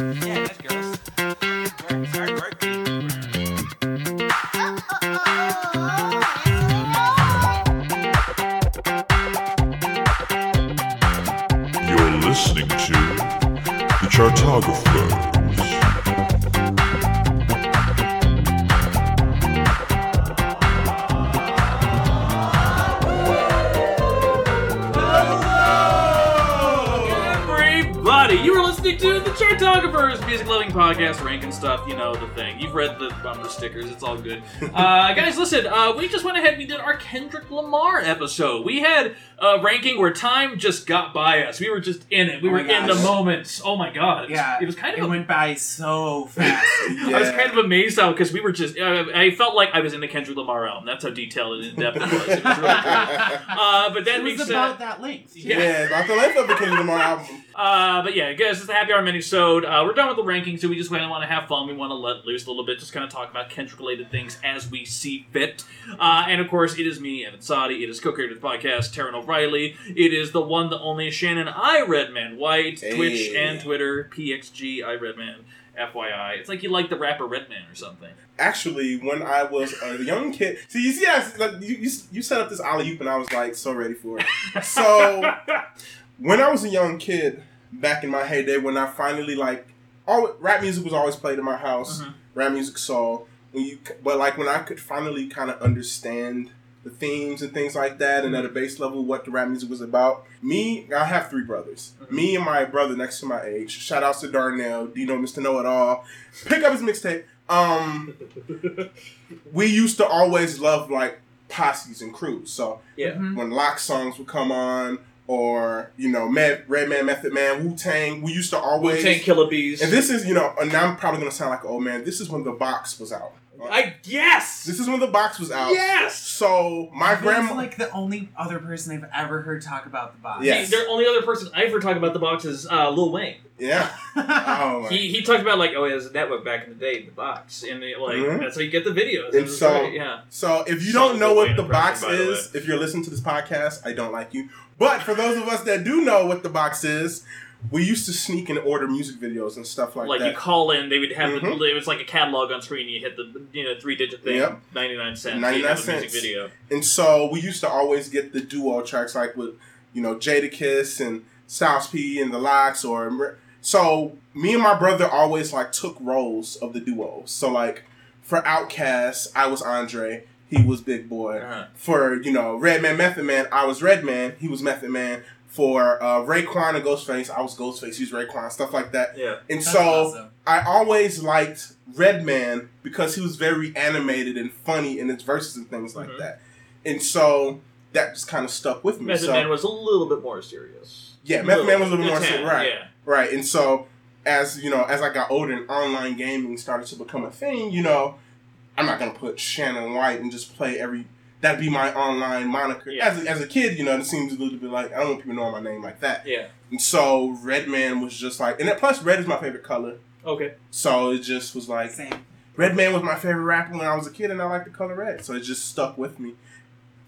Yeah, that's. Podcast, ranking stuff. You know the thing. You've read the bumper stickers. It's all good. Uh, guys, listen. Uh, we just went ahead. and We did our Kendrick Lamar episode. We had a ranking where time just got by us. We were just in it. We Oh were my in the gosh. moments. Oh my god. It was, Yeah, It was kind of. A, went by so fast. I was kind of amazed how because we were just. Uh, I felt like I was in the Kendrick Lamar album. That's how detailed and in depth it was. It was really great. Uh, but then it we was said. about that length. Yeah. Yeah, about the length of the Kendrick Lamar album. Uh, but yeah, guys, it's the Happy Hour minisode. Uh, we're done with the rankings, so we just kind of want to have fun. We want to let loose a little bit, just kind of talk about Kendrick-related things as we see fit. Uh, and of course, it is me, Evan Sadi. It is co-created podcast, Taran O'Reilly. It is the one, the only Shannon iRedman White, Twitch and Twitter, PXG iRedman. FYI, it's like you like the rapper Redman or something. Actually, when I was a young kid, see, you see, I, like, you, you, you set up this alley oop, and I was like so ready for it. So, when I was a young kid, back in my heyday, when I finally like, all rap music was always played in my house. Mhm. Rap music saw when you, but like when I could finally kind of understand the themes and things like that, and at a base level, what the rap music was about. Me, I have three brothers. Mhm. Me and my brother next to my age. Shout outs to Darnell, Dino, Mr. Know It All. Pick up his mixtape. Um, we used to always love like posses and crews. So Yeah. Mhm. when Lox songs would come on, or you know, Med, Redman, Method Man, Wu Tang, we used to always. Wu-Tang Killer Bees. and this is, you know, and I'm probably gonna sound like, oh man, this is when the box was out. I yes. This is when the box was out. yes. So my Vin's grandma, like the only other person I've ever heard talk about the box. Yes. The only other person I ever talked about the box is uh, Lil Wayne. yeah. Oh my. He, he talked about like oh he has a network back in the day the box and it, like Mhm. that's how you get the videos. And so- great, yeah, So if you So don't know Lil what Wayne the box impression, by the is, if you're listening to this podcast, I don't like you. But for those of us that do know what the box is, we used to sneak and order music videos and stuff like, like, that. Like you call in, they would have Mhm. the, it was like a catalog on screen. You hit the you know three digit thing, Yep. ninety nine cents. 99 you have a cents. music video. And so we used to always get the duo tracks, like with you know Jadakiss and Styles P and the LOX, or so me and my brother always like took roles of the duo. So like for Outkast, I was Andre, he was Big Boi. Uh-huh. For you know Redman, Method Man, I was Redman, he was Method Man. For uh, Raekwon and Ghostface, I was Ghostface, he was Raekwon, stuff like that. Yeah, And That's so awesome. I always liked Redman because he was very animated and funny in his verses and things like Mhm. that. And so that just kind of stuck with me. Method so, Man was a little bit more serious. yeah, Method Man was a little bit more serious, right? Yeah, Right. And so as you know, as I got older and online gaming started to become a thing, you know, I'm not gonna put Shannon White and just play every. That'd be my online moniker. Yeah. As, a, as a kid, you know, it seems a little bit like I don't want people knowing my name like that. yeah. And so Redman was just like, and then plus red is my favorite color. Okay. So it just was like Same. Redman was my favorite rapper when I was a kid, and I liked the color red, so it just stuck with me.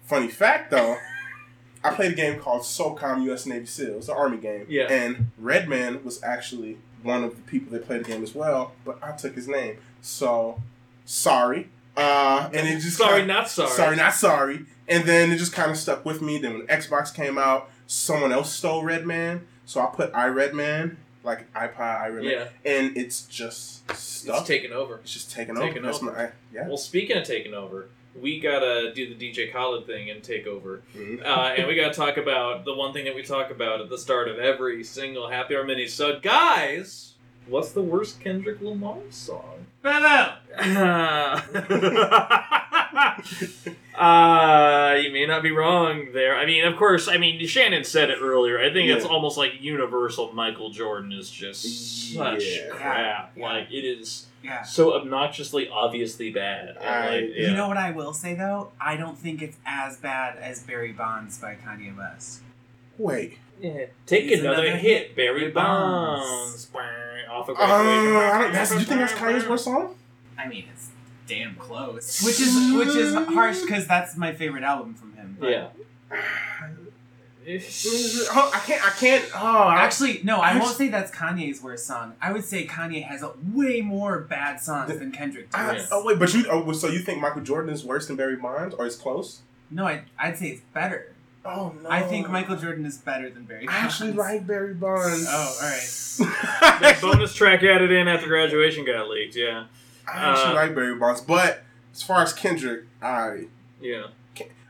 Funny fact, though, I played a game called SOCOM U.S. Navy SEALs, the Army game. Yeah. And Redman was actually one of the people that played the game as well, but I took his name. So, sorry. Uh, and it just sorry, kinda- not sorry. sorry, not sorry. And then it just kind of stuck with me. Then when Xbox came out, someone else stole Redman, so I put iRedman, like iPod iRedman, Yeah, and it's just stuck. it's taken over. It's just taken Taken over. That's over. my yeah. Well, speaking of taking over, we gotta do the DJ Khaled thing and take over. Mhm. Uh, and we gotta talk about the one thing that we talk about at the start of every single Happy Hour mini. So, guys, what's the worst Kendrick Lamar song? Bravo! uh, you may not be wrong there. I mean, of course, I mean, Shannon said it earlier. I think it's Yeah. almost like universal Michael Jordan is just such Yeah. crap. Yeah. Like, it is Yeah. so obnoxiously, obviously bad. And, I- like, yeah. You know what I will say though? I don't think it's as bad as Barry Bonds by Kanye West. Wait. Yeah. Take He's another, another hit, hit. Barry Barry Bonds. Bonds. Off of Uh, graduation. I don't, that's, you think that's Kanye's worst song? I mean, it's damn close. Which is which is harsh because that's my favorite album from him. but- Yeah. Oh, I can't. I can't. Oh, Actually, no, I I won't just- say that's Kanye's worst song. I would say Kanye has a way more bad songs than Kendrick I- does. oh wait, but you. Oh, so you think Michael Jordan is worse than Barry Bonds, or is close? No, I, I'd say it's better. Oh no. I think Michael Jordan is better than Barry. I actually like Barry Bonds. Oh, all right. That bonus track added in after graduation got leaked. Yeah, I actually Uh, like Barry Bonds, but as far as Kendrick, I yeah,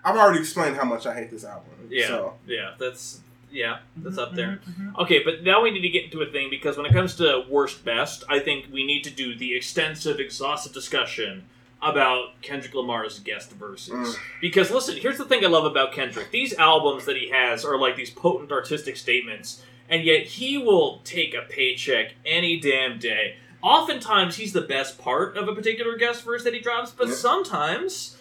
I've already explained how much I hate this album. yeah, So. yeah. That's yeah, that's Mhm, up there. mhm, mhm. Okay, but now we need to get into a thing because when it comes to worst best, I think we need to do the extensive, exhaustive discussion about Kendrick Lamar's guest verses. Mm. Because listen, here's the thing I love about Kendrick: these albums that he has are like these potent artistic statements, and yet he will take a paycheck any damn day. Oftentimes, he's the best part of a particular guest verse that he drops, but Yeah. sometimes,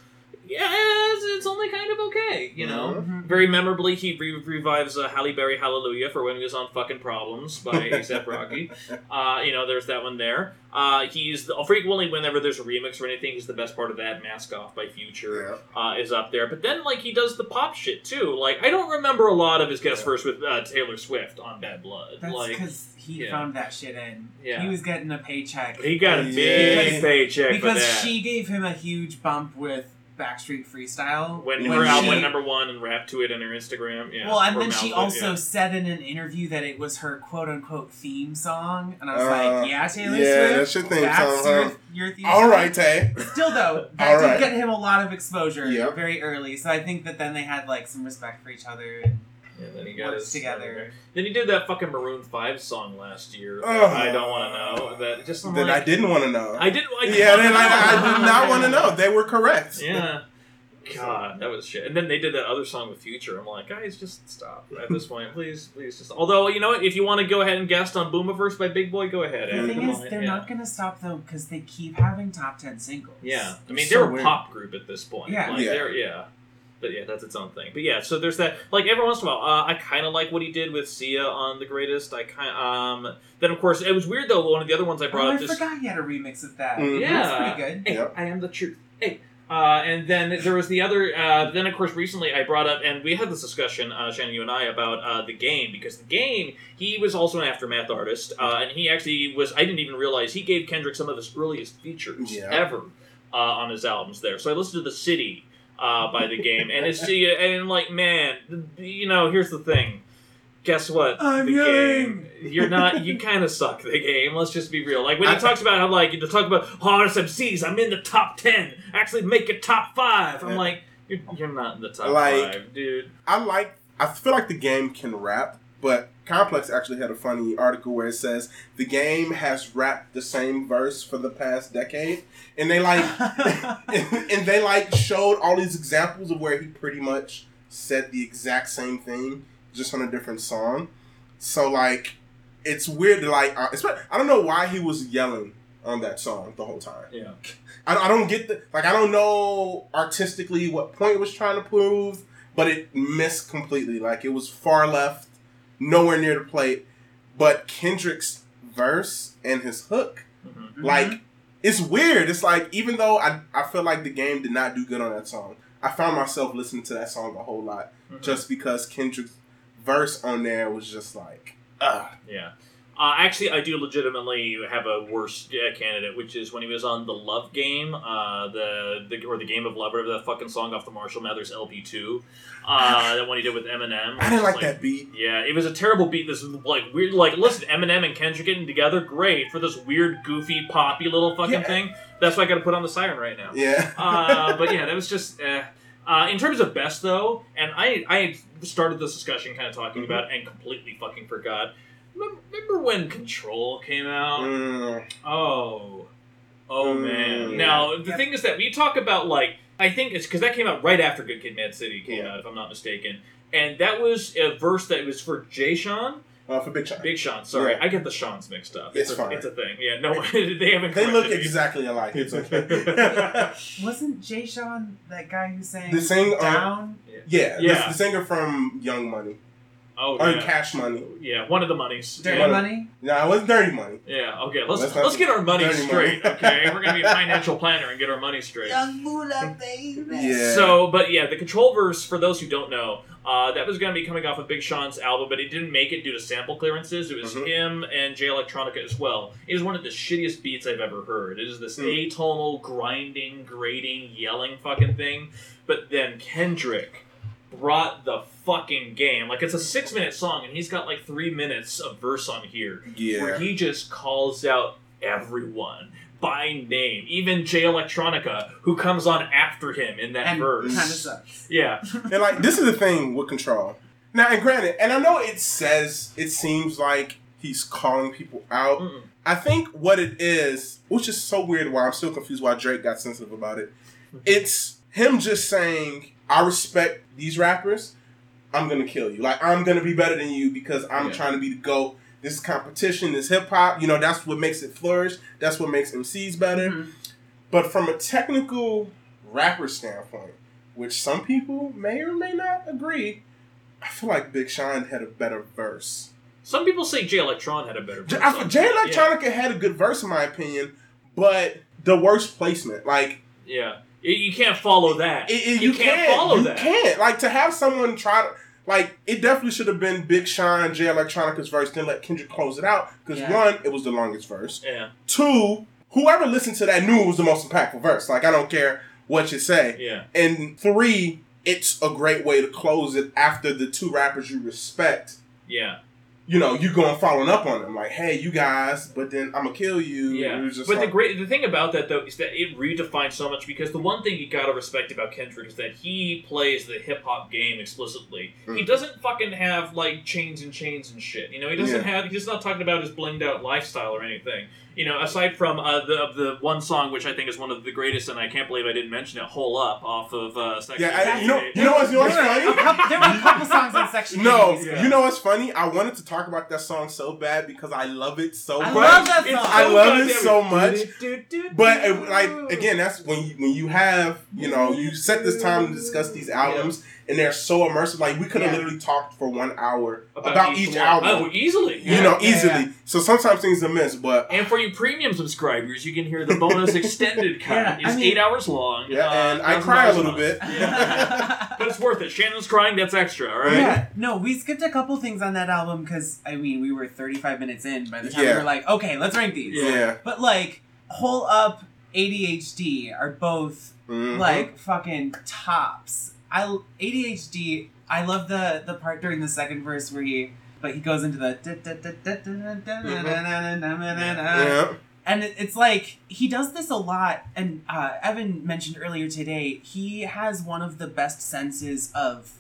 yeah, it's, it's only kind of okay, you know. Mhm. Very memorably, he re- revives uh, Halle Berry Hallelujah for when he was on fucking Problems by ASAP Rocky. Uh, you know, there's that one there. Uh, he's the, frequently, whenever there's a remix or anything, he's the best part of that. Mask Off by Future uh, is up there. But then, like, he does the pop shit too. Like, I don't remember a lot of his guest Yeah. verse with uh, Taylor Swift on Bad Blood. That's like, because he yeah. found that shit in. Yeah. He was getting a paycheck. he got a Yeah. big Because- paycheck for because that. she gave him a huge bump with Backstreet Freestyle. when, when her album she- went number one and rapped to it on her Instagram. Yeah, well, and then she mouthed it, also yeah. said in an interview that it was her quote unquote theme song. And I was Uh, like, yeah, Taylor yeah, Swift. that's your theme that's song, your, huh? your theme All song." right, Tay. Still though, that All did right. get him a lot of exposure Yep. very early. So I think that then they had like some respect for each other. And Yeah, then he got works his together. Then he did that fucking Maroon Five song last year. that Ugh. I don't want to know. That just I'm That like, I didn't want to know. I did. I yeah, then I, I did not want to know. They were correct. Yeah. God, that was shit. And then they did that other song with Future. I'm like, guys, just stop at this point, please, please, just. Although you know what, if you want to go ahead and guest on Boomiverse by Big Boi, go ahead. the thing is, on, they're yeah. not going to stop though because they keep having top ten singles. Yeah, I mean So they're a weird. pop group at this point. Yeah. like, Yeah. they're yeah. But yeah, that's its own thing. But yeah, so there's that. Like every once in a while, uh, I kind of like what he did with Sia on The Greatest. I kind um. Then of course it was weird though. One of the other ones I brought Oh, I just forgot he had a remix of that. Mhm. Yeah. That's pretty good. Hey, Yep. I am the truth. Hey. Uh, and then there was the other. Uh, then of course, recently I brought up, and we had this discussion, uh, Shannon, you and I, about uh, the game because the game he was also an aftermath artist, uh, and he actually was. I didn't even realize he gave Kendrick some of his earliest features Yeah. ever uh, on his albums there. So I listened to the City uh, by the game, and it's and like man, you know, here's the thing. Guess what? I'm the young. game. You're not. You kind of suck the game. Let's just be real. Like when he I- talks about how like to talk about hardest MCs. I'm in the top ten. Actually, make it top five. I'm like, you're, you're not in the top Like- five, dude. I like. I feel like the game can rap, but Complex actually had a funny article where it says the game has rapped the same verse for the past decade, and they like, and, and they like showed all these examples of where he pretty much said the exact same thing, just on a different song. So like, it's weird like. Uh, I don't know why he was yelling on that song the whole time. Yeah. I, I don't get the like I don't know artistically what point it was trying to prove, but it missed completely. Like it was far left, nowhere near the plate. But Kendrick's verse and his hook, Mhm. like it's weird. It's like even though I I feel like the game did not do good on that song, I found myself listening to that song a whole lot Mhm. just because Kendrick's verse on there was just like, ah, Yeah. Uh, actually, I do legitimately have a worse uh, candidate, which is when he was on the Love Game, uh, the, the or the Game of Love, whatever that fucking song off the Marshall Mathers LP two, uh, that one he did with Eminem. I didn't like It's that beat. Yeah, it was a terrible beat. This like weird, like listen, Eminem and Kendrick getting together, great for this weird, goofy, poppy little fucking Yeah. thing. That's why I got to put on the siren right now. Yeah. uh, but yeah, that was just. Eh. Uh, in terms of best though, and I I started this discussion kind of talking Mhm. about and completely fucking forgot. Remember, remember when Control came out? Mm, Oh, oh Mm, man. Now the Yep. thing is that we talk about like I think it's because that came out right after Good Kid, Mad City came Yeah. out, if I'm not mistaken, and that was a verse that was for Jay Sean, uh, for Big Sean. Big Sean. Sorry, Yeah. I get the Sean's mixed up. It's a, fine. It's a thing. Yeah, no, they haven't. They look me. exactly alike. It's okay. Wasn't Jay Sean that guy who sang the sing, uh, Down? yeah, Yeah. The, the singer from Young Money. Oh or yeah. Cash Money. Yeah, one of the monies. Dirty yeah. money. No, it was Dirty Money. Yeah, okay. Let's Let's let's, get our money straight, money. okay? We're gonna be a financial planner and get our money straight. Young Moolah, baby. Yeah. So, but yeah, the control verse, for those who don't know, uh, that was going to be coming off of Big Sean's album, but he didn't make it due to sample clearances. It was Mhm. him and Jay Electronica as well. It is one of the shittiest beats I've ever heard. It is this Mm. atonal, grinding, grating, yelling fucking thing. But then Kendrick brought the fucking game. Like, it's a six minute song, and he's got like three minutes of verse on here where he just calls out everyone by name, even Jay Electronica, who comes on after him in that And verse. kind of sucks. Yeah, And like this is the thing with control. Now, and granted, and I know it says it seems like he's calling people out. Mm-mm. I think what it is, which is so weird, why I'm still confused why Drake got sensitive about it. Mm-hmm. It's him just saying, "I respect these rappers. I'm gonna kill you. Like I'm gonna be better than you because I'm Yeah. trying to be the goat. This is competition. This hip hop. You know, that's what makes it flourish. That's what makes MCs better. Mhm. But from a technical rapper standpoint, which some people may or may not agree, I feel like Big Sean had a better verse. some people say Jay Electron had a better. Verse I- Jay. Electronica had a good verse in my opinion, but the worst placement. Like Yeah, yeah. You can't follow that. it, it- you, you, can't, can't follow you that. can't like to have someone try to. Like it definitely should have been Big Sean, Jay Electronica's verse, then let Kendrick close it out. Because Yeah. one, it was the longest verse. Yeah, Two, whoever listened to that knew it was the most impactful verse. Like I don't care what you say. yeah, And three, it's a great way to close it after the two rappers you respect. yeah, You know, you going following up on them like, "Hey, you guys," but then I'm gonna kill you. yeah. It was just But the great, the thing about that though is that it redefines so much because the one thing you gotta respect about Kendrick is that he plays the hip hop game explicitly. He Mm. doesn't fucking have like chains and chains and shit. You know, he doesn't Yeah. have. He's not talking about his blinged out lifestyle or anything. You know, aside from uh, the the one song which I think is one of the greatest, and I can't believe I didn't mention it, "Hole Up" off of uh, Sex yeah, I, you know, you know what's, you know what's There were a funny? couple- there were a couple songs on Section No, Yeah. you know what's funny? I wanted to talk about that song so bad because I love it so I much. love that song. I love it so much. But uh, like again, that's when you when you have you know you set this time to discuss these albums and they're so immersive. Like we could have Yeah. literally talked for one hour about, each, one. album. Oh, easily. you know, Yeah, easily. yeah. So sometimes things are missed, but And for you premium subscribers, you can hear the bonus extended cut. Yeah, I it's mean- eight hours long. yeah, uh, and I cry a little month. bit. But it's worth it. Shannon's crying, that's extra, alright? Yeah, no, we skipped a couple things on that album because I mean we were 35 minutes in by the time Yeah. we were like, okay, let's rank these. yeah. But like, Hole Up, ADHD are both Mhm. like fucking tops. I ADHD. I love the the part during the second verse where he, but he goes into the. yeah. And it, it's like he does this a lot. And uh, Evan mentioned earlier today, he has one of the best senses of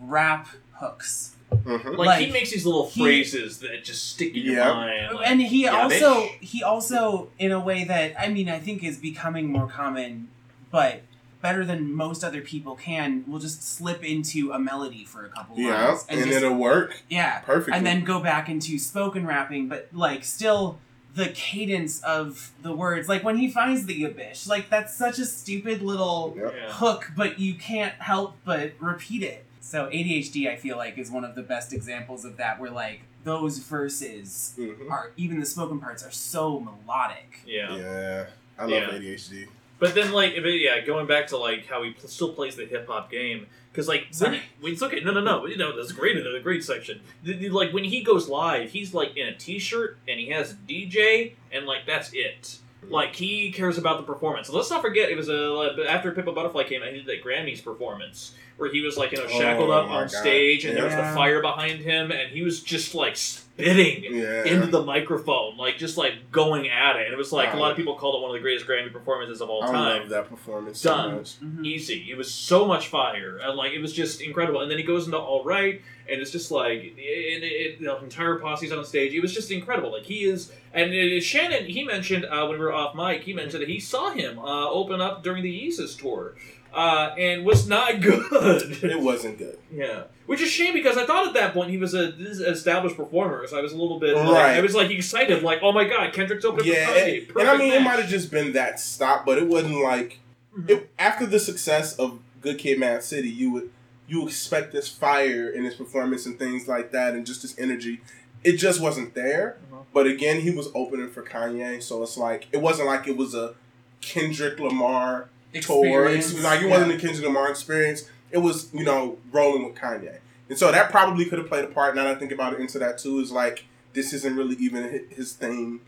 rap hooks. Mhm. Like, he makes these little he- phrases that just stick in your Yeah. mind. like, and he yeah, also bitch. he also in a way that I mean I think is becoming more common, but better than most other people can, will just slip into a melody for a couple Yeah, lines and, just- it'll work yeah, perfectly. and then go back into spoken rapping, but like still the cadence of the words, like when he finds the abyss, like that's such a stupid little Yep. Yeah. hook, but you can't help but repeat it. So ADHD, I feel like, is one of the best examples of that, where like those verses Mhm. are even the spoken parts are so melodic. Yeah. Yeah, I love Yeah. ADHD. But then, like, but yeah, going back to like how he pl- still plays the hip hop game, because like when he, when it's okay, no, no, no, you know that's great, a great section. The- the- like when he goes live, he's like in a t-shirt and he has a DJ, and like that's it. Like he cares about the performance. And let's not forget, it was a after Pimp a Butterfly came out, he did that Grammys performance where he was like you know shackled Oh, up on God. stage, and there was Yeah. the fire behind him, and he was just like spitting Yeah. into the microphone, like just like going at it. And it was like a lot of people called it one of the greatest Grammy performances of all I time. love that performance so Done. much. Mhm. Easy. It was so much fire, and like it was just incredible. And then he goes into All Right, and it's just like it, it, the entire posse's on stage. It was just incredible. Like he is, and uh, Shannon he mentioned uh, when we were off mic, he mentioned that he saw him uh, open up during the Yeezus tour. Uh, and was not good. It wasn't good. Yeah, which is shame because I thought at that point he was a this is an established performer, so I was a little bit like, Right. I was like excited, like oh my god, Kendrick's opening Yeah, for and, Kanye. and I mean, it might have just been that stop, but it wasn't like Mhm. it, after the success of Good Kid, Mad City. You would you expect this fire in his performance and things like that, and just his energy. It just wasn't there. Mhm. But again, he was opening for Kanye, so it's like it wasn't like it was a Kendrick Lamar tour. Experience, like it yeah. wasn't a Kendrick Lamar experience. It was you know rolling with Kanye, and so that probably could have played a part. Now that I think about it, into that too is like this isn't really even his thing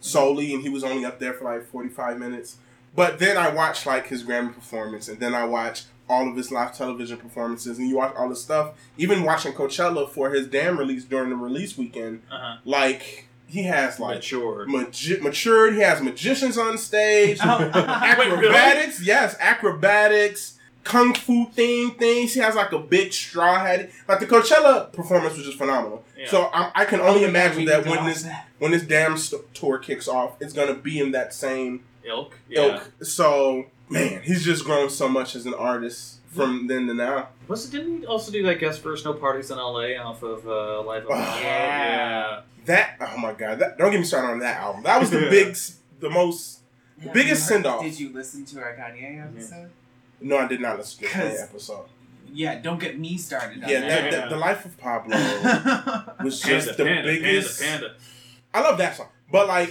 solely, and he was only up there for like forty five minutes. But then I watched like his Grammy performance, and then I watched all of his live television performances, and you watch all this stuff. Even watching Coachella for his damn release during the release weekend, Uh-huh. like he has like Matured. magi- matured. He has magicians on stage, Oh, acrobatics. Yes, acrobatics, kung fu theme things. He has like a big straw hat. Like the Coachella performance was just phenomenal. Yeah. So I, I can only imagine that when this that. when this damn st- tour kicks off, it's gonna be in that same Ilk. Yeah. ilk. So man, he's just grown so much as an artist from then to now. Was it, didn't he also do like guest verse No Parties in LA off of uh, Live on Oh, Broadway? yeah. That oh my god, that, don't get me started on that album. That was the big, the most. Have biggest send-off. Did you listen to our Kanye episode? No, I did not listen to the Cause- episode. Yeah, don't get me started on Yeah, that. that, the life of Pablo was Panda, just the panda, biggest. panda, I love that song, but like,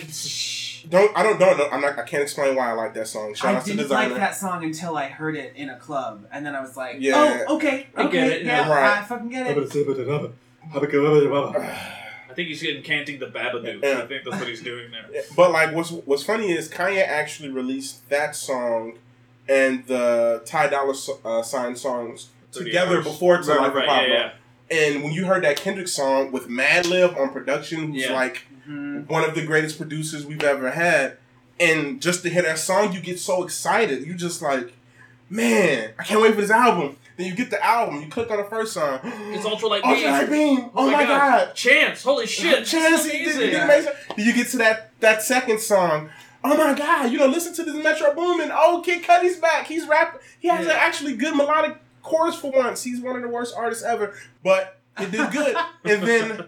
don't I don't don't know. I'm not. I can't explain why I like that song. Shout I out to didn't Desiigner. like that song until I heard it in a club, and then I was like, Yeah. "Oh, okay, I okay, get it, yeah, yeah. Right. I fucking get it." I think he's getting canting the Babadook. Yeah. I think that's what he's doing there. But like, what's what's funny is Kanye actually released that song and the Ty Dolla so- uh, Sign songs together hours. before to Right, Life of right, Pablo. yeah, And when you heard that Kendrick song with Madlib on production, who's Yeah. like Mhm. one of the greatest producers we've ever had. And just to hear that song, you get so excited. You just like, man, I can't wait for this album. Then you get the album, you click on the first song. It's Ultra Light Ultra Light Beam. Beam. Oh, my god. Chance! Holy shit! Chance, he is did, amazing. amazing. Then you get to that that second song. Oh my god, you know, listen to this Metro Boomin. Oh, Kid Cudi's back. He's rapping. He has Yeah. an actually good melodic chorus for once. He's one of the worst artists ever, but it did good. and then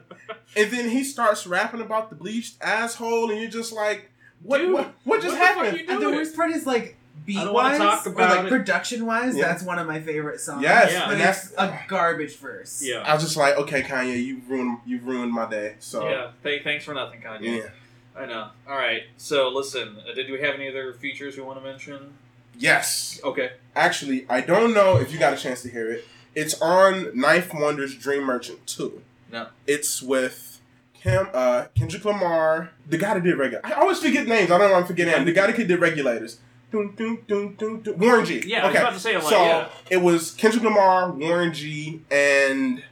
and then he starts rapping about the bleached asshole, and you're just like, what Dude, what, what just what happened? you And the doing? worst part is like beat I don't wanna wise talk or about like it. production wise. Yeah. That's one of my favorite songs. Yes, Yeah. and that's a garbage verse. Yeah. I was just like, okay, Kanye, you ruined you ruined my day. So Yeah. Th- thanks for nothing, Kanye. yeah. I know. All right. So listen, uh, did we have any other features we want to mention? Yes. Okay. Actually, I don't know if you got a chance to hear it. It's on Ninth Wonder's Dream Merchant 2. No. It's with Kim, uh, Kendrick Lamar, the guy that did regulators. I always forget names. I don't know if I'm forgetting names. The guy that did regulators. Warren G. Yeah, I was about to say, like, so yeah. it was Kendrick Lamar, Warren G, and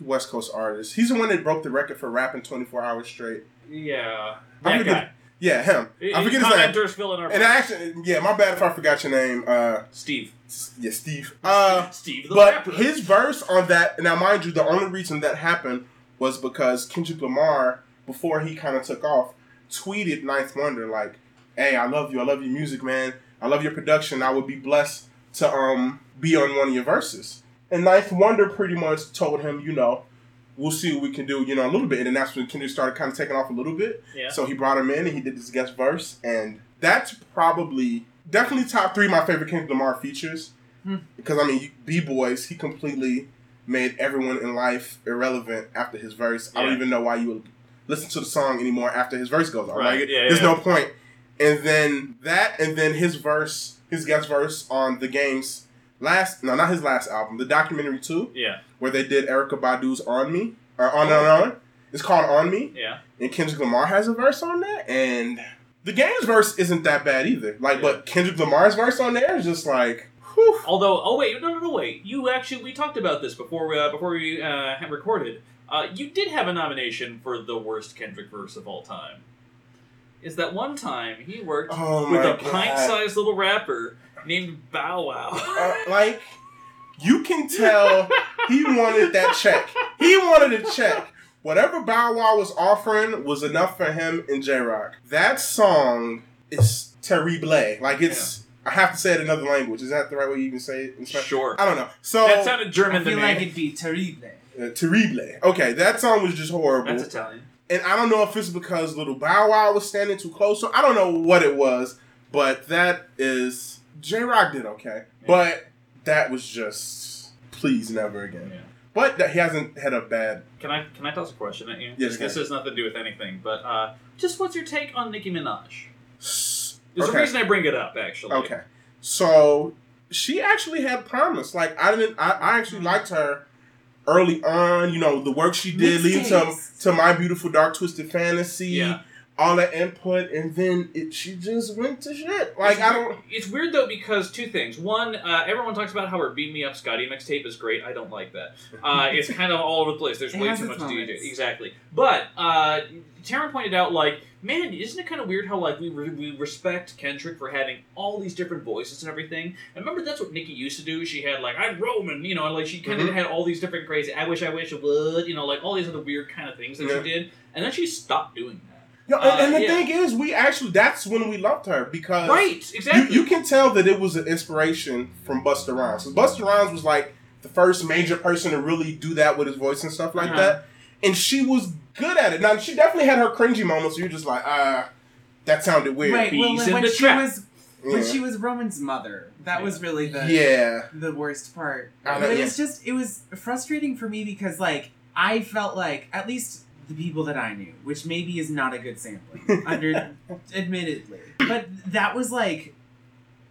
West Coast artist. He's the one that broke the record for rapping 24 hours straight. Yeah. That guy. Yeah, him. I forget his name. Commenters in our And I actually, yeah, my bad if I forgot your name. Uh, Steve. yeah, Steve. Uh, Steve the but rapper. his verse on that, now mind you, the only reason that happened was because Kendrick Lamar, before he kind of took off, tweeted Ninth Wonder like, "Hey, I love you. I love your music, man. I love your production. I would be blessed to um be on one of your verses." And Ninth Wonder pretty much told him, you know, we'll see what we can do, you know, a little bit. And then that's when Kendrick started kind of taking off a little bit. Yeah. So he brought him in and he did this guest verse, and that's probably definitely top three of my favorite Kendrick Lamar features. Hmm. Because I mean, B boys, he completely made everyone in life irrelevant after his verse. I don't even know why you would listen to the song anymore after his verse goes on. Right, Like, yeah, there's yeah. no point. And then that, and then his verse, his guest verse on the game's last, no, not his last album, the documentary too. Yeah. Where they did Erykah Badu's "On Me" or "On and On." It's called "On Me." Yeah. and Kendrick Lamar has a verse on that, and the game's verse isn't that bad either. Like, but Kendrick Lamar's verse on there is just like, whew. Although, oh wait, no, no, no, wait. You actually, we talked about this before we uh, before we uh, had recorded. Uh, you did have a nomination for the worst Kendrick verse of all time. Is that one time he worked Oh with a God. pint-sized little rapper named Bow Wow? Uh, like, you can tell he wanted that check. He wanted a check. Whatever Bow Wow was offering was enough for him and Jay Rock. That song is terrible. Like, it's. I have to say it in another language. Is that the right way you even say it? in Spanish? Sure. I don't know. So that sounded I German to feel me. like it'd be terrible. uh, terrible. Okay, that song was just horrible. That's Italian. And I don't know if it's because little Bow Wow was standing too close. So I don't know what it was, but that is Jay Rock did okay, but that was just please never again. Yeah. But that he hasn't had a bad. Can I can I toss a question at you? Yes, This has nothing to do with anything, but uh, just what's your take on Nicki Minaj? s- There's Okay. a reason I bring it up, actually. Okay. So she actually had promise. Like I didn't I, I actually liked her early on, you know, the work she did leading to to my beautiful dark twisted fantasy, Yeah. All that input, and then it she just went to shit. Like I don't It's weird though because two things. One, uh, everyone talks about how her "Beam Me Up" Scotty mixtape is great. I don't like that. Uh, it's kind of all over the place. There's It way too its much DJ. moments. Exactly. But uh, Taran pointed out, like, man, isn't it kind of weird how like we, re- we respect Kendrick for having all these different voices and everything? And remember that's what Nicki used to do. She had like I'm Roman, you know, like she kind of Mhm. had all these different crazy. I wish, I wish it would, you know, like all these other weird kind of things that Yeah. she did. And then she stopped doing that. Yo, and, and Uh, the yeah. thing is, we actually that's when we loved her because Right. you, Exactly. you can tell that it was an inspiration from Busta Rhymes. So Busta Rhymes was like the first major person to really do that with his voice and stuff like Uh-huh. that, and she was good at it. Now she definitely had her cringy moments. Where you're just like, ah, that sounded weird. Right. Well, Bees in when she trap. was Yeah. when she was Roman's mother, that was really the yeah. the worst part. I know, But it was just it was frustrating for me because like I felt like at least the people that I knew, which maybe is not a good sampling, under admittedly, but that was like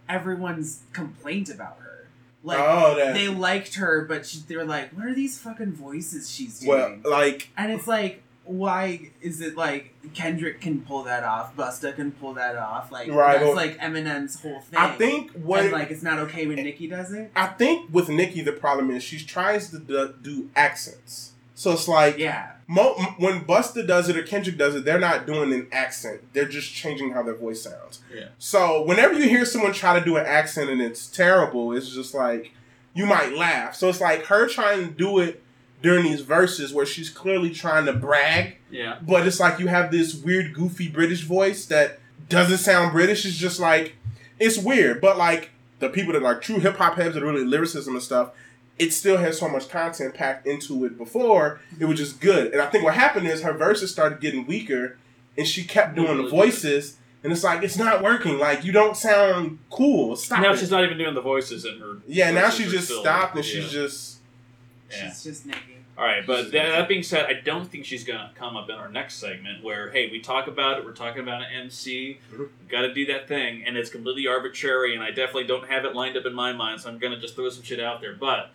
everyone's complaint about her. Like oh, they liked her, but she, they were like, "What are these fucking voices she's doing?" well, like and it's like, why is it like Kendrick can pull that off, Busta can pull that off? Like Right, that's well, like Eminem's whole thing. I think what and like it's not okay when Nicki does it. I think with Nicki the problem is she tries to do accents. So it's like Yeah. Mo, when Busta does it or Kendrick does it, they're not doing an accent. They're just changing how their voice sounds. Yeah. So whenever you hear someone try to do an accent and it's terrible, it's just like you might laugh. So it's like her trying to do it during these verses where she's clearly trying to brag, yeah. but it's like you have this weird, goofy British voice that doesn't sound British. It's just like it's weird. But like the people that are true hip hop heads that are really lyricism and stuff, it still has so much content packed into it before. It was just good. And I think what happened is her verses started getting weaker and she kept doing the voices. And it's like it's not working. Like you don't sound cool. Stop. now it. she's not even doing the voices in her. yeah, now voices she just still- stopped and yeah. she's just Yeah. She's just Nicki. All right, but that, that being said, I don't think she's gonna come up in our next segment where, hey, we talk about it. We're talking about an MC. Mhm. Got to do that thing, and it's completely arbitrary, and I definitely don't have it lined up in my mind, so I'm gonna just throw some shit out there. But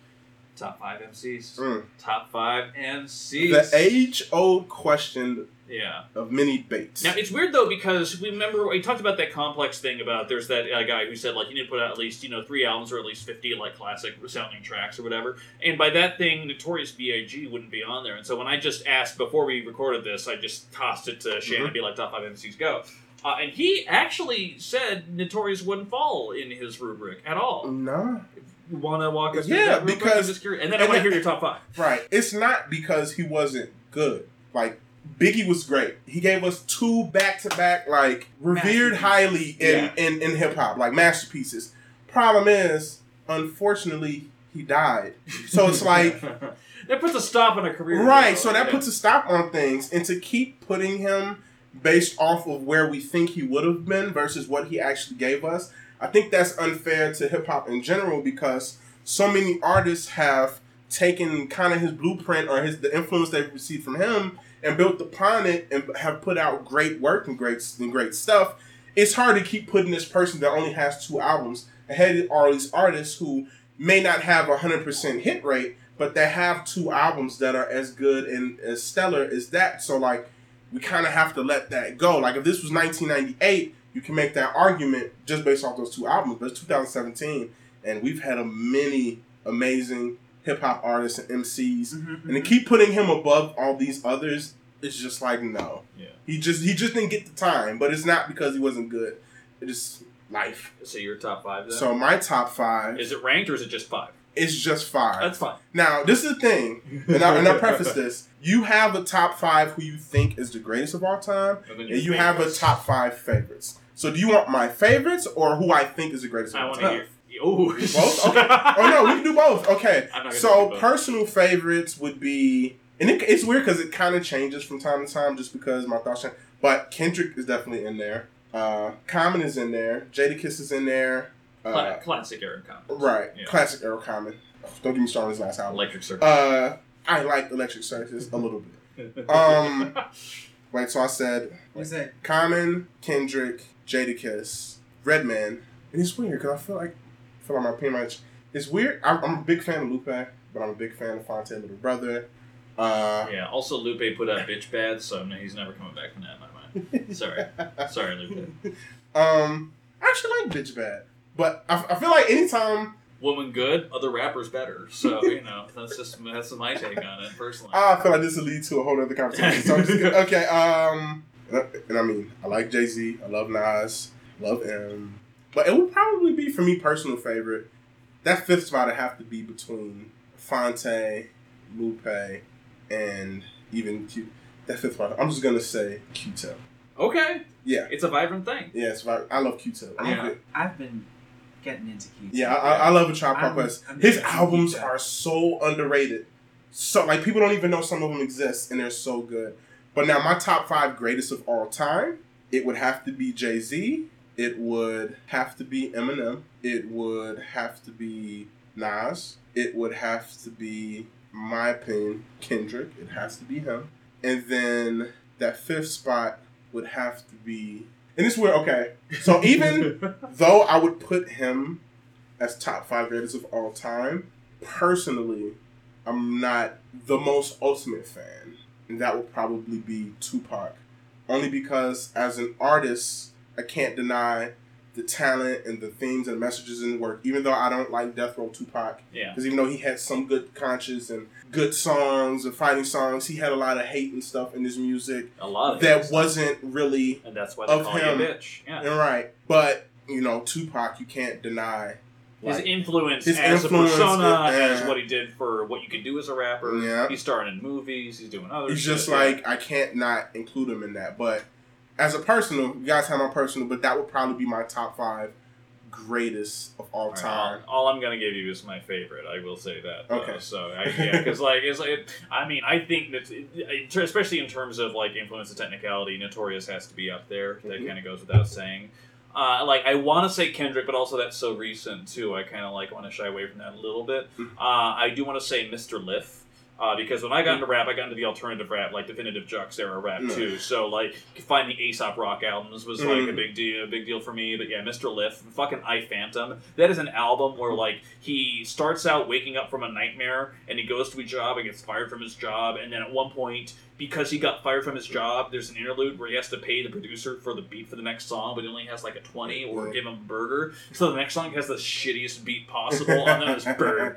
top five MCs, mm. top five MCs. the age old question Yeah. of many debates. Now it's weird though because we remember we talked about that complex thing about there's that uh, guy who said like you need to put out at least you know three albums or at least fifty like classic sounding tracks or whatever, and by that thing Notorious B.I.G. wouldn't be on there, and so when I just asked before we recorded this, I just tossed it to Shannon and be like top five MCs go, uh, and he actually said Notorious wouldn't fall in his rubric at all. no. You want to walk us through Yeah, that because- just curious. and then I want to hear your top five. Right. It's not because he wasn't good. Like Biggie was great. He gave us two back to back, like revered highly in, Yeah. in, in hip hop, like masterpieces. Problem is, unfortunately, he died. So it's like that puts a stop on a career. right. though, So that yeah. puts a stop on things, and to keep putting him based off of where we think he would have been versus what he actually gave us, I think that's unfair to hip hop in general because so many artists have taken kind of his blueprint or his the influence they've received from him and built upon it and have put out great work and great and great stuff. It's hard to keep putting this person that only has two albums ahead of all these artists who may not have a hundred percent hit rate, but they have two albums that are as good and as stellar as that. So like we kind of have to let that go. Like if this was 1998, you can make that argument just based off those two albums. But it's 2017, and we've had a many amazing hip hop artists and MCs, Mhm, and to keep putting him above all these others is just like no. Yeah. He just he just didn't get the time, but it's not because he wasn't good. It is life. So your top five then? So my top five is it ranked or is it just five? It's just five. That's fine. Now, this is the thing, and I, and I preface this. You have a top five who you think is the greatest of all time, And then and you have a top five favorites. So, do you want my favorites or who I think is the greatest I want to hear. Oh, Both? Okay. Oh no, we can do both. Okay. I'm not gonna So both. personal favorites would be, and it, it's weird because it kind of changes from time to time, just because my thoughts change. But Kendrick is definitely in there. Uh, Common is in there. Jadakiss is in there. Uh, classic Aaron Commons. right. Yeah. Classic Earl Common. don't get me started on his last album. Electric Circle. Uh, I like Electric Circus a little bit. Um, Wait, so I said What's that? Common, Kendrick, Jadakiss, Redman, and it's weird because I feel like I feel like my pretty much it's weird. I'm, I'm a big fan of Lupe, but I'm a big fan of Phonte Little Brother. Uh, yeah. Also, Lupe put out Bitch Bad, so no, he's never coming back from that in my mind. Sorry. Sorry, Lupe. Um, I actually like Bitch Bad, but I, I feel like anytime Woman good, other rappers better. So you know, that's just that's my take on it personally. I feel like this will lead to a whole other conversation. So I'm just gonna, okay. Um, and I, and I mean, I like Jay Z. I love Nas. Love M. But it would probably be for me personal favorite. That fifth spot would have to be between Phonte, Lupe, and even Q. That fifth spot. I'm just gonna say Q-Tip. okay, Yeah. it's a vibrant thing. Yeah, it's right. I love Q-Tip. I love Yeah. it. I've been getting into Q. Yeah, I, I, I love a Tribe Called I'm- Quest. His albums Q-Tip. are so underrated. So like people don't even know some of them exist, and they're so good. But now my top five greatest of all time, it would have to be Jay Z. It would have to be Eminem. It would have to be Nas. It would have to be, my opinion, Kendrick. It has to be him. And then that fifth spot would have to be, and this is where okay. So even though I would put him as top five greatest of all time, personally, I'm not the most ultimate fan. And that would probably be Tupac. Only because as an artist, I can't deny the talent and the themes and messages in the work, even though I don't like Death Row Tupac. Yeah. Because even though he had some good conscience and good songs and fighting songs, he had a lot of hate and stuff in his music A lot of that wasn't really and that's why they of call him. you a bitch. Yeah. You're right. But, you know, Tupac, you can't deny. His like- influence His as influence, a persona, yeah. as what he did for what you could do as a rapper. Yeah. He's starring in movies. He's doing other. Shit, just yeah. like, I can't not include him in that. But as a personal, you guys have my personal, but that would probably be my top five greatest of all All right, time. all, all I'm gonna give you is my favorite. I will say that. though. Okay. So I, yeah, because like it's like I mean I think that especially in terms of like influence and technicality, Notorious has to be up there. That Mhm. kind of goes without saying. Uh, like I want to say Kendrick, but also that's so recent too. I kind of like want to shy away from that a little bit. Mhm. Uh, I do want to say Mr. Lif. Uh, because when I got into rap, I got into the alternative rap, like definitive Jux era rap Mm. too. So like finding Aesop Rock albums was like a Mm. big deal, a big deal for me. But yeah, Mr. Lif, fucking I Phantom. That is an album where like he starts out waking up from a nightmare and he goes to a job and gets fired from his job, and then at one point because he got fired from his job, there's an interlude where he has to pay the producer for the beat for the next song, but he only has like a twenty or Yeah. give him a burger. So the next song has the shittiest beat possible, and then it's burr,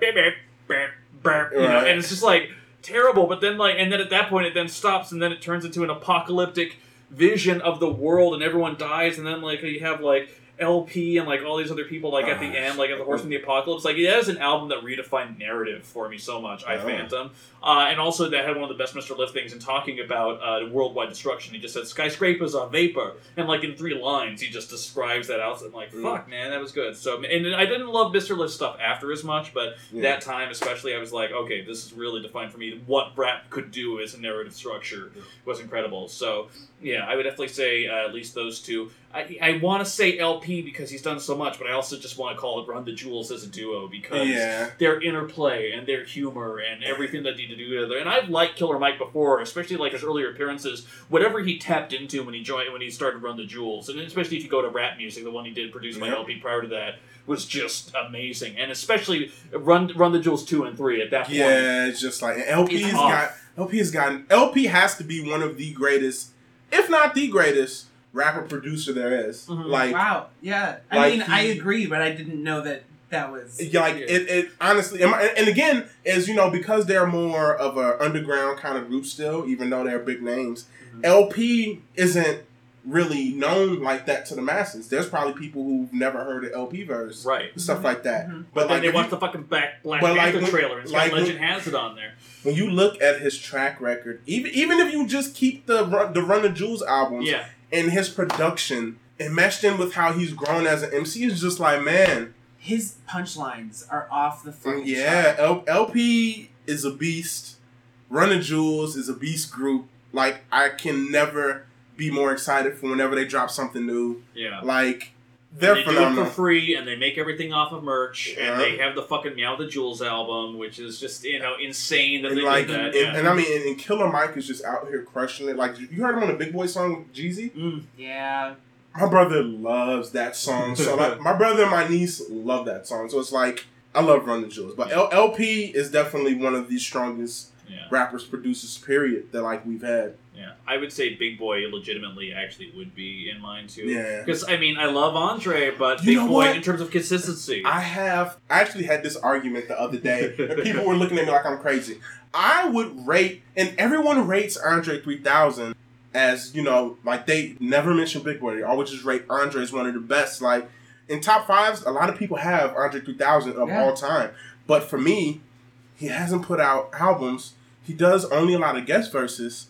you know, and it's just like terrible. But then like, and then at that point it then stops, and then it turns into an apocalyptic vision of the world, and everyone dies, and then like you have like. El-P and like all these other people like at the Ah, end like at the Horse of the Apocalypse like that is an album that redefined narrative for me so much I Oh. Phantom uh, and also that had one of the best Mr. Lif things in talking about uh, worldwide destruction he just said skyscrapers are vapor and like in three lines he just describes that out I'm like Mm. fuck man that was good so and I didn't love Mr. Lif stuff after as much but Yeah. that time especially I was like okay this is really defined for me what rap could do as a narrative structure was incredible so yeah I would definitely say uh, at least those two I, I want to say El-P because he's done so much but I also just want to call it Run the Jewels as a duo because Yeah. their interplay and their humor and everything that they do together. And I've liked Killer Mike before, especially like his earlier appearances. Whatever he tapped into when he joined, when he started Run the Jewels, and especially if you go to rap music, the one he did produced by Yeah. El-P prior to that was just amazing. And especially Run Run the Jewels two and three at that point. Yeah, it's just like El-P's got El-P has gotten El-P has to be one of the greatest, if not the greatest, rapper producer there is. Mhm. Like wow, yeah. I like mean, I agree, but I didn't know that that was. Yeah, like it, it honestly, and, and again, is you know because they're more of a underground kind of group still, even though they're big names. Mhm. El-P isn't really known like that to the masses. There's probably people who've never heard an El-P verse, Right. and stuff like that. Mhm. But, then like they if watch you- the fucking back Black But, like, Panther when- trailer and like, Legend when- has it on there. when you look at his track record, even even if you just keep the Run, the Run the Jewels albums Yeah. and his production and meshed in with how he's grown as an MC, is just like man, His punchlines are off the fucking yeah, chart. L- El-P is a beast. Run the Jewels is a beast group. Like I can never be more excited for whenever they drop something new. Yeah. Like They're and they do it for free, and they make everything off of merch, Yeah. and they have the fucking Meow the Jewels album, which is just you know insane that And they like, did that. and, yeah. and I mean, and, and Killer Mike is just out here crushing it. Like, you heard him on the Big Boi song with Jeezy? Mm. Yeah. My brother loves that song. So, like, my brother and my niece love that song. So, it's like, I love Run the Jewels. But L- El-P is definitely one of the strongest yeah, rappers, producers, period, that, like, we've had. Yeah. I would say Big Boi legitimately actually would be in mine too. Yeah. Because I mean, I love Andre, but You Big Boi what? in terms of consistency. I have I actually had this argument the other day, and people were looking at me like I'm crazy. I would rate, and everyone rates Andre 3000 as you know, like they never mention Big Boi. They always just rate Andre as one of the best. Like in top fives, a lot of people have Andre 3000 of Yeah. all time, but for me, he hasn't put out albums. He does only a lot of guest verses,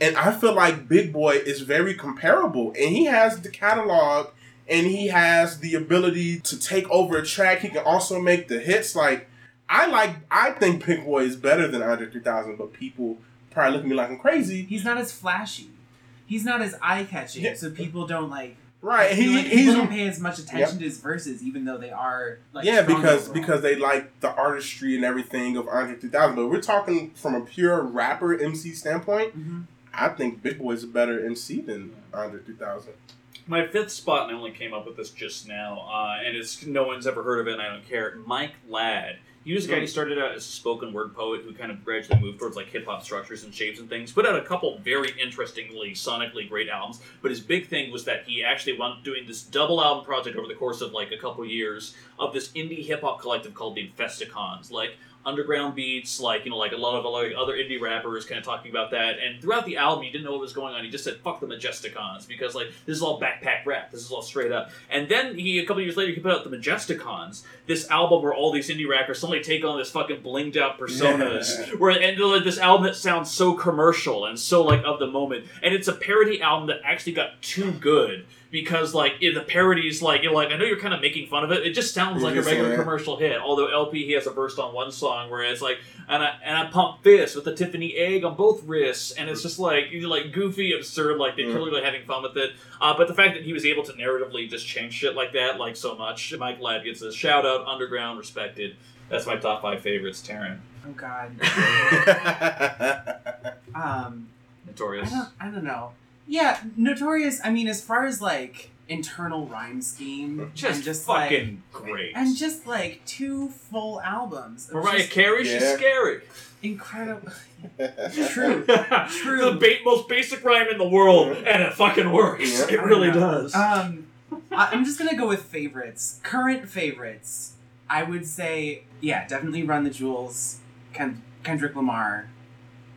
and I feel like Big Boi is very comparable, and he has the catalog and he has the ability to take over a track. He can also make the hits. Like I like, I think Big Boi is better than Andre 3000, but people probably look at me like I'm crazy. He's not as flashy. He's not as eye catching, Yeah. so people don't like. Right? He, like people don't pay as much attention Yep. to his verses, even though they are like. yeah, because overall. because they like the artistry and everything of Andre 3000. But we're talking from a pure rapper MC standpoint. Mhm. I think Big Boi's is a better MC than Andre 3000. My fifth spot, and I only came up with this just now, uh, and it's no one's ever heard of it, and I don't care. Mike Ladd. He was a guy who started out as a spoken word poet who kind of gradually moved towards like hip hop structures and shapes and things. Put out a couple very interestingly, sonically great albums, but his big thing was that he actually wound up doing this double album project over the course of like a couple years of this indie hip hop collective called the Infesticons. Like underground beats, like you know, like a lot of like other indie rappers kind of talking about that. And throughout the album, you didn't know what was going on. He just said "fuck the Majesticons" because like this is all backpack rap. This is all straight up. And then he a couple years later he put out the Majesticons, this album where all these indie rappers suddenly take on this fucking blinged out personas. Yeah. Where and like, this album that sounds so commercial and so like of the moment, and it's a parody album that actually got too good. Because like in the parodies, like you're like I know you're kind of making fun of it. It just sounds like a regular yeah. commercial hit. Although El-P he has a verse on one song where it's like and I and I pump fists with a Tiffany egg on both wrists, and it's just like you're like goofy, absurd, like they're Mm. clearly having fun with it. Uh, but the fact that he was able to narratively just change shit like that, like so much, Mike Ladd gets a shout out, underground, respected. That's my top five favorites. Taran, Oh God. yeah, Um. I Notorious. don't. I don't know. Yeah, Notorious. I mean, as far as like internal rhyme scheme, Just, and just fucking like, great. and just like two full albums. of Mariah just Carey, she's scary. incredible. True. True. the ba- most basic rhyme in the world, and it fucking works. Yeah. It really does. Um, I, I'm just gonna go with favorites. Current favorites. I would say, yeah, definitely Run the Jewels, Ken- Kendrick Lamar,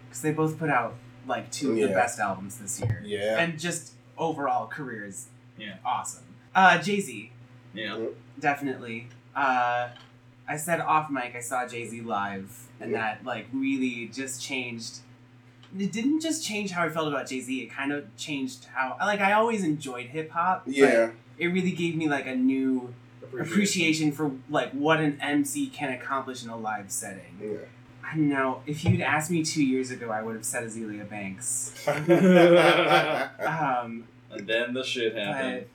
because they both put out like two of the best albums this year, yeah. and just overall careers, Yeah. awesome. Uh, Jay Z, yeah. definitely. Uh, I said off mic, I saw Jay Z live, and Yeah. that like really just changed. It didn't just change how I felt about Jay Z. It kind of changed how like I always enjoyed hip hop. but Yeah. it really gave me like a new appreciation for like what an MC can accomplish in a live setting. Yeah. I don't know. If you'd asked me two years ago, I would have said Azealia Banks. Um, And then the shit happened.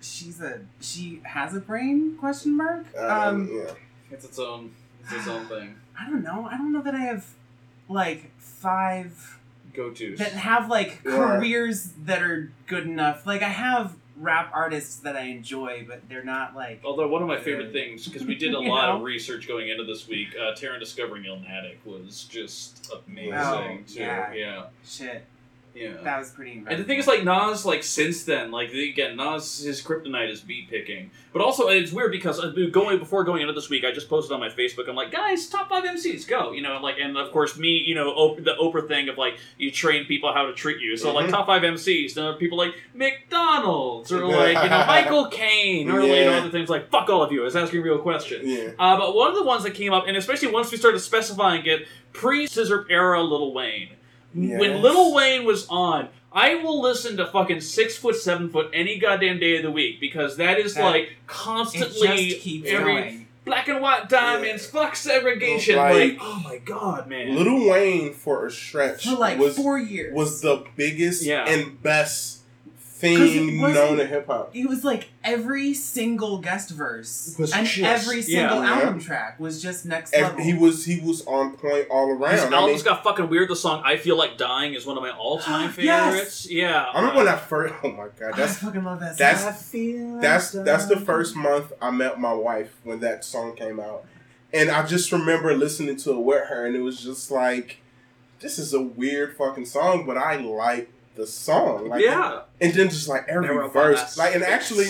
she's a she has a brain question mark. um, Um, yeah. It's its own. It's its own thing. I don't know. I don't know that I have like five Go tos. that have like Yeah. careers that are good enough. Like I have rap artists that I enjoy, but they're not like Although one of my favorite things, because we did a You lot of research going into this week, uh, Taran discovering Illmatic was just amazing Oh, too. yeah. yeah, shit. Yeah. That was pretty incredible. And the thing is, like Nas, like since then, like again, Nas his kryptonite is beat picking. But also, it's weird because uh, going before going into this week, I just posted on my Facebook. I'm like, guys, top five MCs, go. You know, like, and of course, me, you know, Oprah, the Oprah thing of like you train people how to treat you. So like Mhm. top five MCs, then people like McDonald's or like you know Michael Caine or like, you know other things like fuck all of you. I was asking real questions. Yeah. Uh, but one of the ones that came up, and especially once we started specifying it, pre Scissor era Lil Wayne. When Yes. Lil Wayne was on, I will listen to fucking six foot, seven foot any goddamn day of the week because that is That- like it constantly just keeps every going. black and white diamonds, fuck segregation. Like- Like, oh my god, man. Lil Wayne for a stretch For like was four years. was the biggest Yeah. and best thing wasn't- known in hip hop. It was like every single guest verse Was and just- every single Yeah. album track was just next Ev- level. He was he was on point all around. His I mean, albums got fucking weird. The song "I Feel Like Dying" is one of my all-time Yes! favorites. Yeah, I remember when I first. Oh my god, I that's fucking love that. that's- song. I feel that's like that's the first month I met my wife when that song came out, and I just remember listening to it with her, and it was just like, this is a weird fucking song, but I like the song. Like, yeah. and then just like every verse, like, and actually,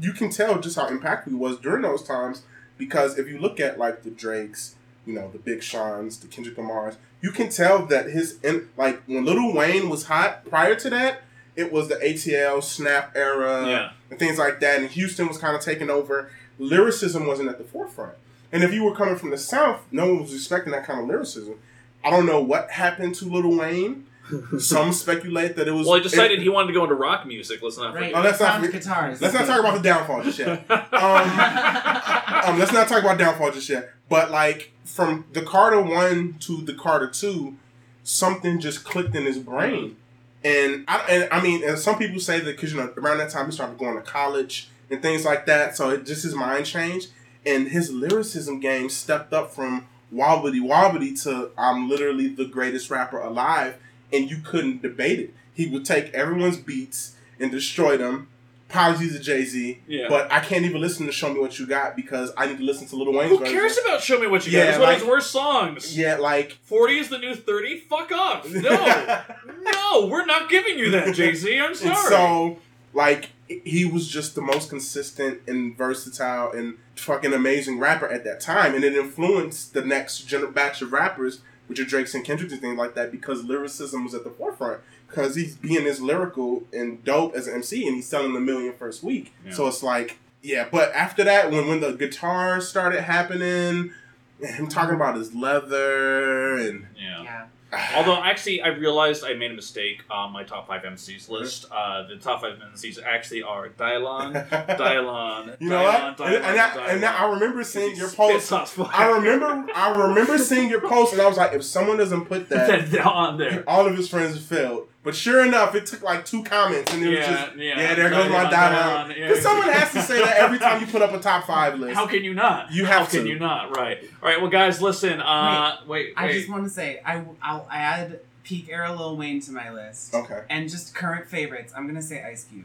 you can tell just how impactful he was during those times because if you look at like the Drakes, you know, the Big Sean's, the Kendrick Lamar's, you can tell that his in like when Lil Wayne was hot prior to that, it was the ATL Snap era yeah. and things like that, and Houston was kind of taking over. Lyricism wasn't at the forefront, and if you were coming from the South, no one was expecting that kind of lyricism. I don't know what happened to Lil Wayne. Some speculate that it was. Well, he decided it- he wanted to go into rock music. Let's not Right. Oh, let's not found forget- guitars. Let's not talk about the downfall just yet. Um, let's not talk about downfall just yet. But like from the Carter one to the Carter two, something just clicked in his brain, and I and I mean, and some people say that because you know around that time he started going to college and things like that, so it just his mind changed, and his lyricism game stepped up from wobbly wobbly to I'm literally the greatest rapper alive, and you couldn't debate it. He would take everyone's beats and destroy them. Apologies to Jay Z, Yeah. but I can't even listen to Show Me What You Got because I need to listen to Lil Wayne's Who version. cares about "Show Me What You Got"? Yeah, It's one of like- his worst songs. Yeah, like Forty is the new thirty. Fuck off. No, no, we're not giving you that, Jay Z. I'm sorry. And so, like, he was just the most consistent and versatile and fucking amazing rapper at that time, and it influenced the next batch of rappers, which are Drake's and Kendrick's and things like that, because lyricism was at the forefront. Because he's being as lyrical and dope as an MC, and he's selling a million first week. Yeah. So it's like, yeah. But after that, when when the guitar started happening, and him talking about his leather and yeah. Yeah. Although actually, I realized I made a mistake on my top five MCs list. Uh, the top five MCs actually are Dylan, Dylan, You know Dylan, what? And, and, I, and I remember seeing your post. post. I remember, I remember seeing your post, and I was like, if someone doesn't put that, that on there. all of his friends failed. But sure enough, it took like two comments, and it was just, yeah. yeah, there goes my Dylan, dialogue. Dylan, yeah. Because someone has to say that every time you put up a top five list. How can you not? You have How have can to. you not? Right. All right. Well, guys, listen. Uh, wait. I wait. just want to say I I'll add peak era Lil Wayne to my list. okay. And just current favorites. I'm gonna say Ice Cube.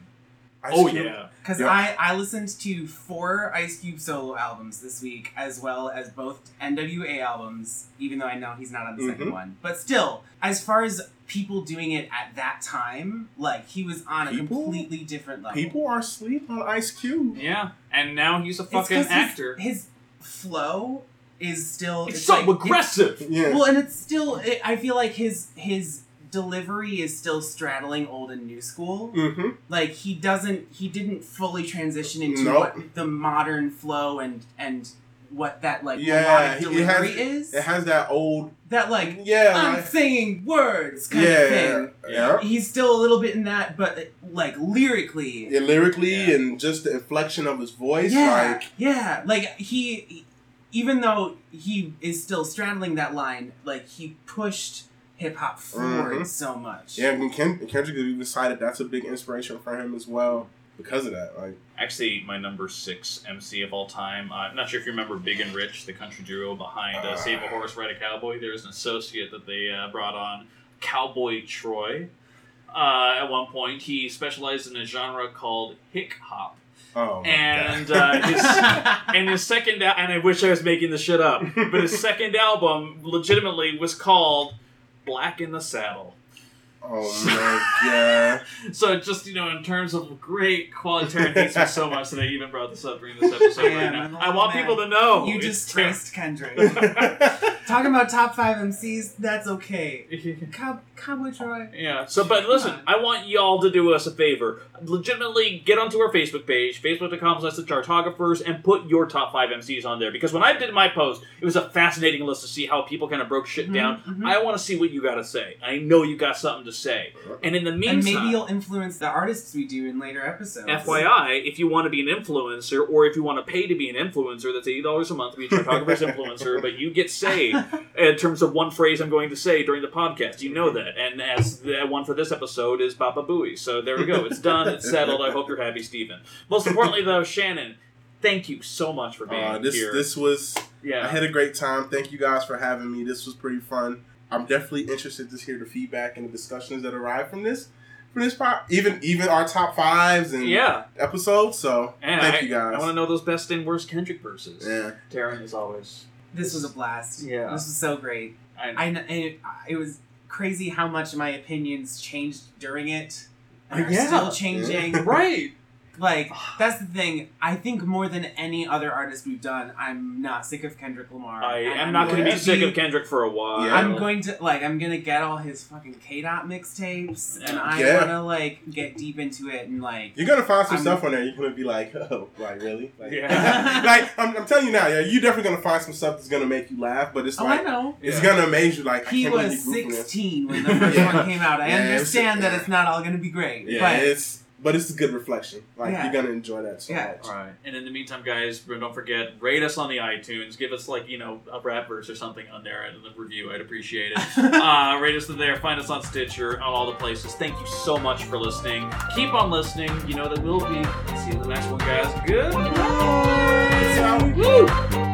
Ice oh Cube. yeah. Because Yep. I, I listened to four Ice Cube solo albums this week, as well as both NWA albums, even though I know he's not on the second Mhm. one. But still, as far as people doing it at that time, like he was on a People- completely different level. People are asleep on Ice Cube. Yeah. And now he's a fucking fucking 'cause his- actor. His, flow is still It's, it's so like- it's- aggressive. Yeah. well, and it's still. It, I feel like his his delivery is still straddling old and new school. mm-hmm. Like he doesn't. He didn't fully transition into Nope. what the modern flow and and what that like Yeah, melodic he- delivery it has, is. It has that old. that like Yeah. I'm like- saying words kind yeah. of thing. Yeah. He's still a little bit in that, but like lyrically, Yeah, lyrically Yeah. and just the inflection of his voice, yeah, like yeah. Like he, even though he is still straddling that line, like he pushed hip hop forward Mhm. so much. Yeah, and Ken, Kendrick even cited that's a big inspiration for him as well because of that. Like, Actually, my number six MC of all time. Uh, I'm not sure if you remember Big and Rich, the country duo behind uh, Save a Horse, Ride a Cowboy. There's an associate that they uh, brought on, Cowboy Troy. Uh, at one point, he specialized in a genre called hick hop. oh, And uh, his, and his second al- and I wish I was making this shit up, but his second album legitimately was called Black in the Saddle. oh my god, So just you know, in terms of great quality, Taran hates me so much that I even brought this up during this episode Yeah, right now. I want man. people to know you just Taran. traced Kendrick. Talking about top five MCs, that's okay. Cow- Cowboy Troy. Yeah. So, but listen. I want y'all to do us a favor. Legitimately, get onto our Facebook page, facebook.com slash the chartographers, and put your top five MCs on there. Because when I did my post, it was a fascinating list to see how people kind of broke shit Mhm, down. mhm. I want to see what you got to say. I know you got something to say. And in the And meantime, maybe you'll influence the artists we do in later episodes. FYI, if you want to be an influencer or if you want to pay to be an influencer, that's eighty dollars a month to be a chartographer's influencer, but you get saved in terms of one phrase I'm going to say during the podcast. You know that. And as the one for this episode is Baba Booey. So there we go. It's done, it's settled. I hope you're happy, Stephen. Most importantly though, Shannon, thank you so much for being Uh, this here. this was yeah. I had a great time. Thank you guys for having me. This was pretty fun. I'm definitely interested to hear the feedback and the discussions that arrive from this from this part. Even even our top fives and yeah. episodes. So And thank I, you guys. I want to know those best and worst Kendrick verses. yeah. Taran, as always. This was a blast. Yeah. This was so great. I, I it, it was crazy how much my opinions changed during it. Are Yeah. still changing. right. Like that's the thing. I think more than any other artist we've done, I'm not sick of Kendrick Lamar. I am I'm not going to be sick of Kendrick for a while. Yeah. I'm going to like I'm gonna get all his fucking K dot mixtapes, and I Yeah. wanna like get deep into it and like You're gonna find some I'm- stuff on there. You're gonna be like, oh, like really? Like, Yeah. like I'm, I'm telling you now, yeah, you're definitely gonna find some stuff that's gonna make you laugh, but it's oh like I know. it's Yeah. gonna amaze you. Like He was you grew from this. 16 when the first Yeah. one came out. I Yeah, it's- understand that yeah. it's not all gonna be great, Yeah, but it's but it's a good reflection. Like yeah. you're gonna enjoy that so yeah. much. All right. And in the meantime, guys, don't forget rate us on the iTunes. Give us like you know a rap verse or something on there and the review. I'd appreciate it. uh, rate us there. Find us on Stitcher on all the places. Thank you so much for listening. Keep on listening. You know that we'll be. See you in the next one, guys. Good. Bye. Bye.